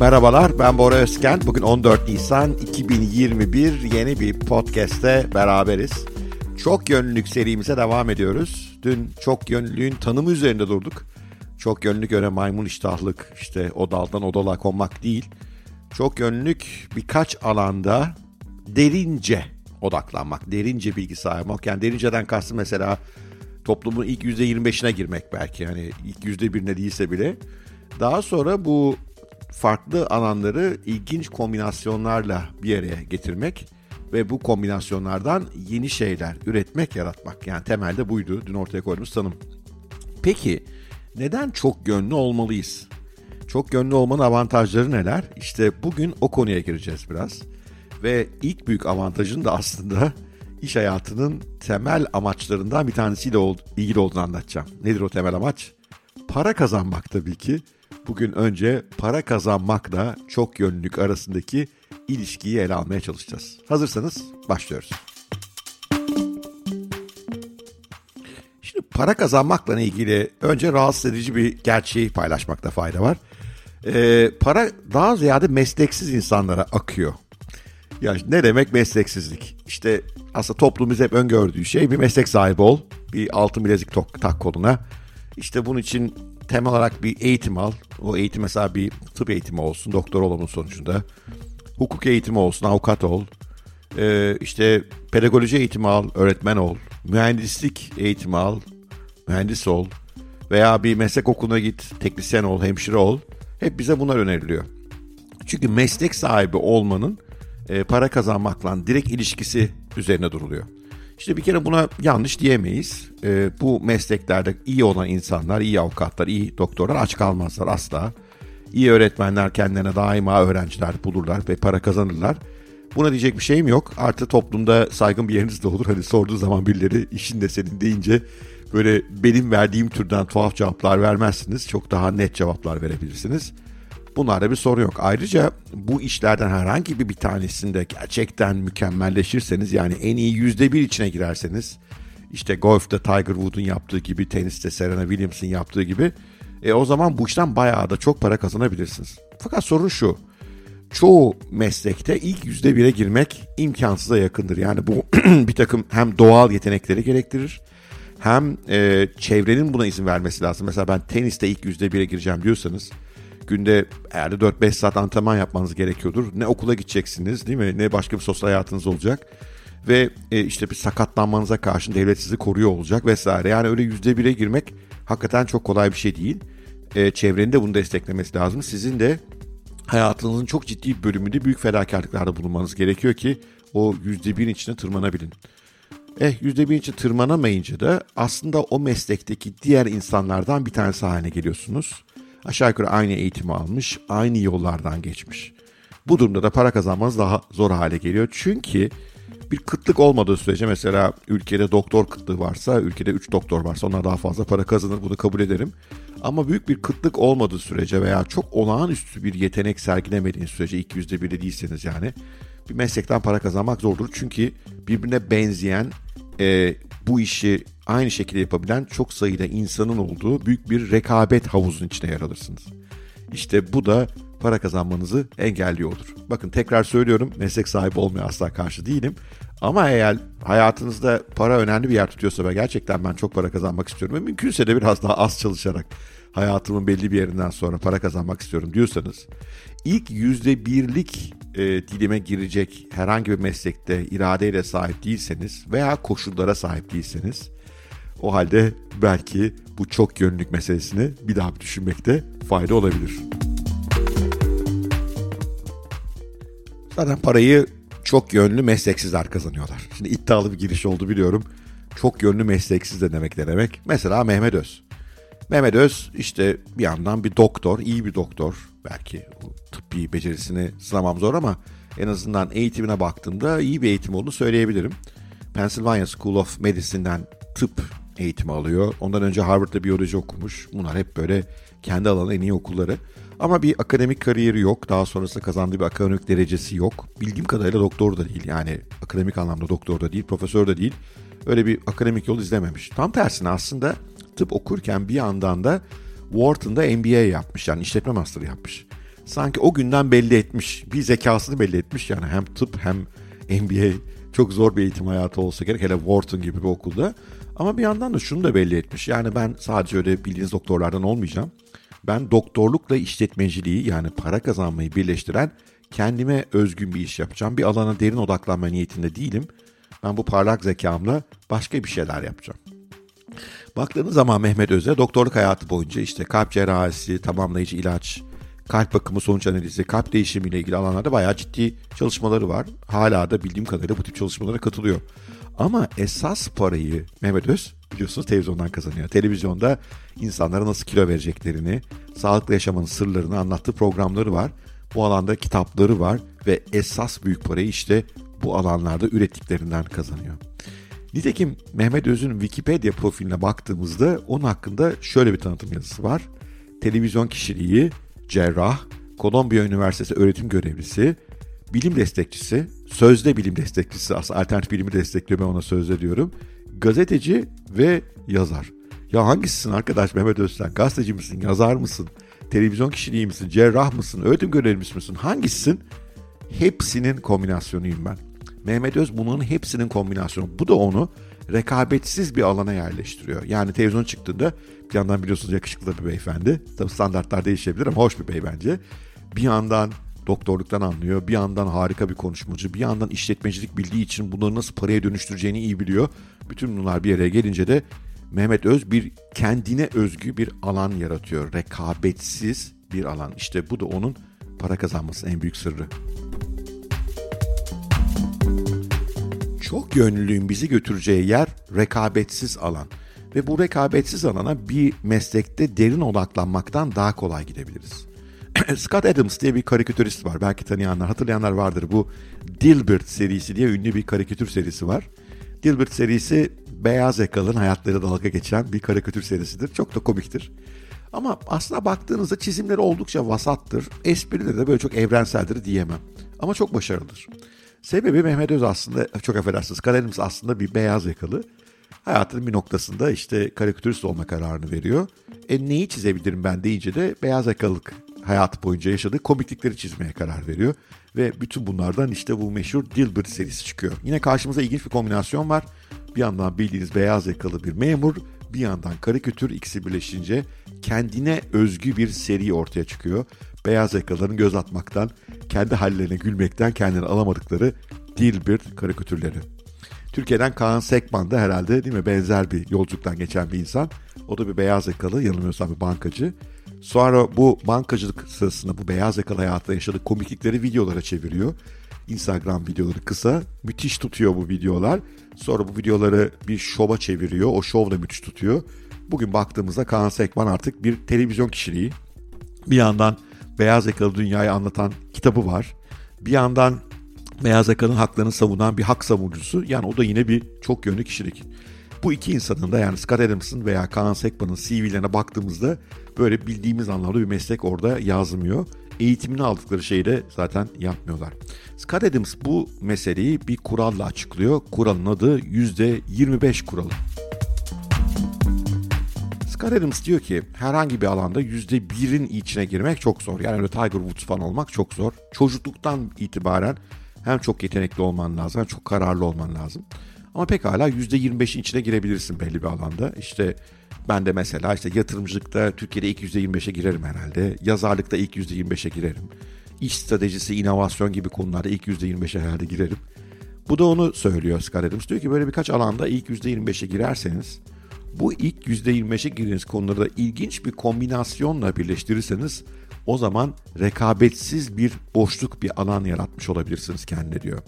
Merhabalar ben Bora Özken. Bugün 14 Nisan 2021 yeni bir podcast'te beraberiz. Çok yönlülük serimize devam ediyoruz. Dün çok yönlülüğün tanımı üzerinde durduk. Çok yönlülük öyle maymun iştahlık işte o daldan o dala konmak değil. Çok yönlülük birkaç alanda derince odaklanmak, derince bilgi sahibi olmak. Yani derinceden kastım mesela toplumun ilk %25'ine girmek belki. Yani ilk %1'ine değilse bile. Daha sonra bu farklı alanları ilginç kombinasyonlarla bir araya getirmek ve bu kombinasyonlardan yeni şeyler üretmek, yaratmak. Yani temelde buydu dün ortaya koyduğumuz tanım. Peki neden çok yönlü olmalıyız? Çok yönlü olmanın avantajları neler? İşte bugün o konuya gireceğiz biraz. Ve ilk büyük avantajın da aslında iş hayatının temel amaçlarından bir tanesiyle ilgili olduğunu anlatacağım. Nedir o temel amaç? Para kazanmak tabii ki. Bugün önce para kazanmakla çok yönlülük arasındaki ilişkiyi ele almaya çalışacağız. Hazırsanız başlıyoruz. Şimdi para kazanmakla ilgili önce rahatsız edici bir gerçeği paylaşmakta fayda var. Ee, para daha ziyade mesleksiz insanlara akıyor. Ya ne demek mesleksizlik? İşte aslında toplumumuz hep öngördüğü şey bir meslek sahibi ol. Bir altın bilezik tak koluna. İşte bunun için temel olarak bir eğitim al. O eğitim mesela bir tıp eğitimi olsun, doktor olmanın sonucunda. Hukuk eğitimi olsun, avukat ol. Ee, işte pedagoji eğitimi al, öğretmen ol. Mühendislik eğitimi al, mühendis ol. Veya bir meslek okuluna git, teknisyen ol, hemşire ol. Hep bize bunlar öneriliyor. Çünkü meslek sahibi olmanın e, para kazanmakla direkt ilişkisi üzerine duruluyor. İşte bir kere buna yanlış diyemeyiz. E, bu mesleklerde iyi olan insanlar, iyi avukatlar, iyi doktorlar aç kalmazlar asla. İyi öğretmenler kendilerine daima öğrenciler bulurlar ve para kazanırlar. Buna diyecek bir şeyim yok. Artı toplumda saygın bir yeriniz de olur. Hani sorduğu zaman birileri işin de senin deyince böyle benim verdiğim türden tuhaf cevaplar vermezsiniz. Çok daha net cevaplar verebilirsiniz. Bunlarda bir sorun yok. Ayrıca bu işlerden herhangi bir bir tanesinde gerçekten mükemmelleşirseniz yani en iyi yüzde bir içine girerseniz işte golfte Tiger Woods'un yaptığı gibi teniste Serena Williams'ın yaptığı gibi e, o zaman bu işten bayağı da çok para kazanabilirsiniz. Fakat sorun şu çoğu meslekte ilk yüzde bire girmek imkansıza yakındır. Yani bu bir takım hem doğal yetenekleri gerektirir hem e, çevrenin buna izin vermesi lazım. Mesela ben teniste ilk yüzde bire gireceğim diyorsanız günde herhalde 4-5 saat antrenman yapmanız gerekiyordur. Ne okula gideceksiniz değil mi? Ne başka bir sosyal hayatınız olacak. Ve e, işte bir sakatlanmanıza karşı devlet sizi koruyor olacak vesaire. Yani öyle yüzde bire girmek hakikaten çok kolay bir şey değil. E, çevrenin de bunu desteklemesi lazım. Sizin de hayatınızın çok ciddi bir bölümünde büyük fedakarlıklarda bulunmanız gerekiyor ki o yüzde birin içine tırmanabilin. Eh yüzde bir içine tırmanamayınca da aslında o meslekteki diğer insanlardan bir tanesi haline geliyorsunuz aşağı yukarı aynı eğitimi almış, aynı yollardan geçmiş. Bu durumda da para kazanmanız daha zor hale geliyor. Çünkü bir kıtlık olmadığı sürece mesela ülkede doktor kıtlığı varsa, ülkede 3 doktor varsa onlar daha fazla para kazanır bunu kabul ederim. Ama büyük bir kıtlık olmadığı sürece veya çok olağanüstü bir yetenek sergilemediğiniz sürece ilk yüzde biri değilseniz yani bir meslekten para kazanmak zordur. Çünkü birbirine benzeyen e, bu işi aynı şekilde yapabilen çok sayıda insanın olduğu büyük bir rekabet havuzun içine yer alırsınız. İşte bu da para kazanmanızı engelliyordur. Bakın tekrar söylüyorum meslek sahibi olmaya asla karşı değilim. Ama eğer hayatınızda para önemli bir yer tutuyorsa ve gerçekten ben çok para kazanmak istiyorum ve mümkünse de biraz daha az çalışarak hayatımın belli bir yerinden sonra para kazanmak istiyorum diyorsanız ilk yüzde birlik e, dilime girecek herhangi bir meslekte iradeyle sahip değilseniz veya koşullara sahip değilseniz o halde belki bu çok yönlülük meselesini bir daha bir düşünmekte fayda olabilir. Zaten parayı çok yönlü mesleksizler kazanıyorlar. Şimdi iddialı bir giriş oldu biliyorum. Çok yönlü mesleksiz de demek ne demek? Mesela Mehmet Öz. Mehmet Öz işte bir yandan bir doktor, iyi bir doktor. Belki tıbbi becerisini sınamam zor ama en azından eğitimine baktığımda iyi bir eğitim olduğunu söyleyebilirim. Pennsylvania School of Medicine'den tıp eğitimi alıyor. Ondan önce Harvard'da biyoloji okumuş. Bunlar hep böyle kendi alanı en iyi okulları. Ama bir akademik kariyeri yok. Daha sonrasında kazandığı bir akademik derecesi yok. Bildiğim kadarıyla doktor da değil. Yani akademik anlamda doktor da değil, profesör de değil. Öyle bir akademik yol izlememiş. Tam tersine aslında tıp okurken bir yandan da Wharton'da MBA yapmış. Yani işletme master yapmış. sanki o günden belli etmiş. Bir zekasını belli etmiş. Yani hem tıp hem MBA çok zor bir eğitim hayatı olsa gerek. Hele Wharton gibi bir okulda. Ama bir yandan da şunu da belli etmiş. Yani ben sadece öyle bildiğiniz doktorlardan olmayacağım. Ben doktorlukla işletmeciliği yani para kazanmayı birleştiren kendime özgün bir iş yapacağım. Bir alana derin odaklanma niyetinde değilim. Ben bu parlak zekamla başka bir şeyler yapacağım. Baktığınız zaman Mehmet Öz'e doktorluk hayatı boyunca işte kalp cerrahisi, tamamlayıcı ilaç, kalp bakımı, sonuç analizi, kalp değişimiyle ilgili alanlarda bayağı ciddi çalışmaları var. Hala da bildiğim kadarıyla bu tip çalışmalara katılıyor. Ama esas parayı Mehmet Öz biliyorsunuz televizyondan kazanıyor. Televizyonda insanlara nasıl kilo vereceklerini, sağlıklı yaşamanın sırlarını anlattığı programları var. Bu alanda kitapları var ve esas büyük parayı işte bu alanlarda ürettiklerinden kazanıyor. Nitekim Mehmet Öz'ün Wikipedia profiline baktığımızda onun hakkında şöyle bir tanıtım yazısı var. Televizyon kişiliği, cerrah, Kolombiya Üniversitesi öğretim görevlisi, bilim destekçisi, sözde bilim destekçisi aslında alternatif bilimi destekliyor ben ona sözde diyorum. Gazeteci ve yazar. Ya hangisisin arkadaş Mehmet Özten? Gazeteci misin, yazar mısın, televizyon kişiliği misin, cerrah mısın, öğretim görevlisi misin? Hangisisin? Hepsinin kombinasyonuyum ben. Mehmet Öz bunların hepsinin kombinasyonu. Bu da onu rekabetsiz bir alana yerleştiriyor. Yani televizyon çıktığında bir yandan biliyorsunuz yakışıklı bir beyefendi. Tabii standartlar değişebilir ama hoş bir bey bence. Bir yandan doktorluktan anlıyor. Bir yandan harika bir konuşmacı. Bir yandan işletmecilik bildiği için bunları nasıl paraya dönüştüreceğini iyi biliyor. Bütün bunlar bir araya gelince de Mehmet Öz bir kendine özgü bir alan yaratıyor. Rekabetsiz bir alan. İşte bu da onun para kazanmasının en büyük sırrı. Çok yönlülüğün bizi götüreceği yer rekabetsiz alan. Ve bu rekabetsiz alana bir meslekte derin odaklanmaktan daha kolay gidebiliriz. Scott Adams diye bir karikatürist var. Belki tanıyanlar, hatırlayanlar vardır. Bu Dilbert serisi diye ünlü bir karikatür serisi var. Dilbert serisi beyaz yakalının hayatları dalga geçen bir karikatür serisidir. Çok da komiktir. Ama aslına baktığınızda çizimleri oldukça vasattır. Esprileri de böyle çok evrenseldir diyemem. Ama çok başarılıdır. Sebebi Mehmet Öz aslında, çok affedersiniz, Karadeniz aslında bir beyaz yakalı. Hayatının bir noktasında işte karikatürist olma kararını veriyor. E neyi çizebilirim ben deyince de beyaz yakalılık hayat boyunca yaşadığı komiklikleri çizmeye karar veriyor. Ve bütün bunlardan işte bu meşhur Dilbert serisi çıkıyor. Yine karşımıza ilginç bir kombinasyon var. Bir yandan bildiğiniz beyaz yakalı bir memur, bir yandan karikatür ikisi birleşince kendine özgü bir seri ortaya çıkıyor. Beyaz yakalıların göz atmaktan, kendi hallerine gülmekten kendini alamadıkları Dilbert karikatürleri. Türkiye'den Kaan Sekman da herhalde değil mi benzer bir yolculuktan geçen bir insan. O da bir beyaz yakalı yanılmıyorsam bir bankacı. Sonra bu bankacılık sırasında bu beyaz yakalı hayatta yaşadığı komiklikleri videolara çeviriyor. Instagram videoları kısa. Müthiş tutuyor bu videolar. Sonra bu videoları bir şova çeviriyor. O şov da müthiş tutuyor. Bugün baktığımızda Kaan Sekman artık bir televizyon kişiliği. Bir yandan beyaz yakalı dünyayı anlatan kitabı var. Bir yandan beyaz yakalının haklarını savunan bir hak savunucusu. Yani o da yine bir çok yönlü kişilik. Bu iki insanın da yani Scott Adams'ın veya Kaan Sekman'ın CV'lerine baktığımızda böyle bildiğimiz anlamda bir meslek orada yazmıyor. Eğitimini aldıkları şeyi de zaten yapmıyorlar. Scott Adams bu meseleyi bir kuralla açıklıyor. Kuralın adı %25 kuralı. Scott Adams diyor ki herhangi bir alanda %1'in içine girmek çok zor. Yani öyle Tiger Woods falan olmak çok zor. Çocukluktan itibaren hem çok yetenekli olman lazım hem çok kararlı olman lazım. Ama pekala %25'in içine girebilirsin belli bir alanda. İşte ben de mesela işte yatırımcılıkta Türkiye'de ilk %25'e girerim herhalde. Yazarlıkta ilk %25'e girerim. İş stratejisi, inovasyon gibi konularda ilk %25'e herhalde girerim. Bu da onu söylüyor Scott Adams. Diyor ki böyle birkaç alanda ilk %25'e girerseniz bu ilk %25'e girdiğiniz konuları da ilginç bir kombinasyonla birleştirirseniz o zaman rekabetsiz bir boşluk bir alan yaratmış olabilirsiniz kendine diyor.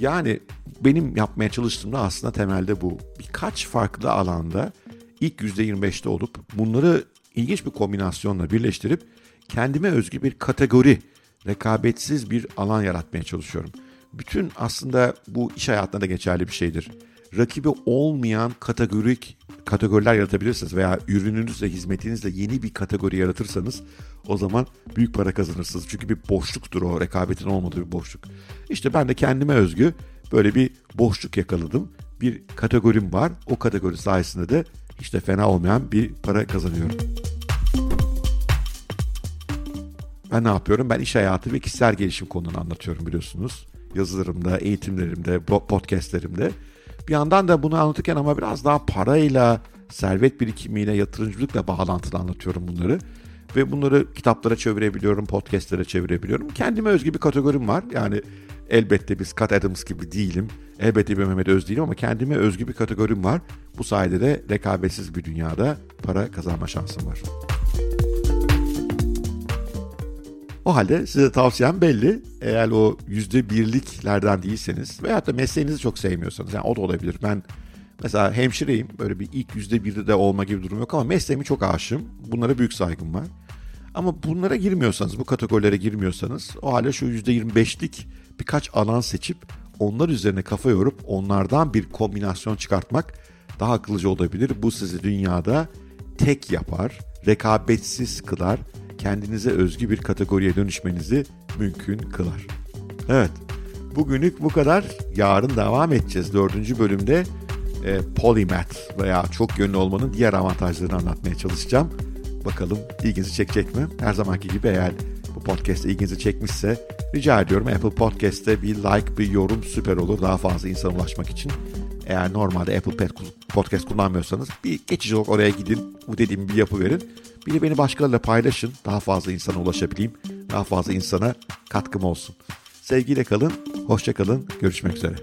Yani benim yapmaya çalıştığımda aslında temelde bu. Birkaç farklı alanda ilk %25'te olup bunları ilginç bir kombinasyonla birleştirip kendime özgü bir kategori, rekabetsiz bir alan yaratmaya çalışıyorum. Bütün aslında bu iş hayatında da geçerli bir şeydir. Rakibi olmayan kategorik kategoriler yaratabilirsiniz veya ürününüzle, hizmetinizle yeni bir kategori yaratırsanız o zaman büyük para kazanırsınız. Çünkü bir boşluktur o, rekabetin olmadığı bir boşluk. İşte ben de kendime özgü böyle bir boşluk yakaladım. Bir kategorim var. O kategori sayesinde de işte fena olmayan bir para kazanıyorum. Ben ne yapıyorum? Ben iş hayatı ve kişisel gelişim konularını anlatıyorum biliyorsunuz. Yazılarımda, eğitimlerimde, podcastlerimde. Bir yandan da bunu anlatırken ama biraz daha parayla, servet birikimiyle, yatırımcılıkla bağlantılı anlatıyorum bunları. Ve bunları kitaplara çevirebiliyorum, podcastlere çevirebiliyorum. Kendime özgü bir kategorim var. Yani elbette biz Kat Adams gibi değilim. Elbette bir Mehmet Öz değilim ama kendime özgü bir kategorim var. Bu sayede de rekabetsiz bir dünyada para kazanma şansım var. O halde size tavsiyem belli. Eğer o yüzde birliklerden değilseniz veyahut da mesleğinizi çok sevmiyorsanız yani o da olabilir. Ben mesela hemşireyim böyle bir ilk yüzde birde de olma gibi durum yok ama mesleğimi çok aşığım. Bunlara büyük saygım var. Ama bunlara girmiyorsanız, bu kategorilere girmiyorsanız o halde şu yüzde yirmi beşlik birkaç alan seçip onlar üzerine kafa yorup onlardan bir kombinasyon çıkartmak daha akıllıca olabilir. Bu sizi dünyada tek yapar, rekabetsiz kılar kendinize özgü bir kategoriye dönüşmenizi mümkün kılar. Evet, bugünlük bu kadar. Yarın devam edeceğiz. Dördüncü bölümde e, polymath veya çok yönlü olmanın diğer avantajlarını anlatmaya çalışacağım. Bakalım ilginizi çekecek mi? Her zamanki gibi eğer bu podcast ilginizi çekmişse rica ediyorum Apple Podcast'te bir like, bir yorum süper olur. Daha fazla insana ulaşmak için. Eğer normalde Apple Podcast kullanmıyorsanız bir geçici olarak oraya gidin. Bu dediğim bir yapı verin. Bir de beni başkalarıyla paylaşın. Daha fazla insana ulaşabileyim. Daha fazla insana katkım olsun. Sevgiyle kalın, hoşça kalın, görüşmek üzere.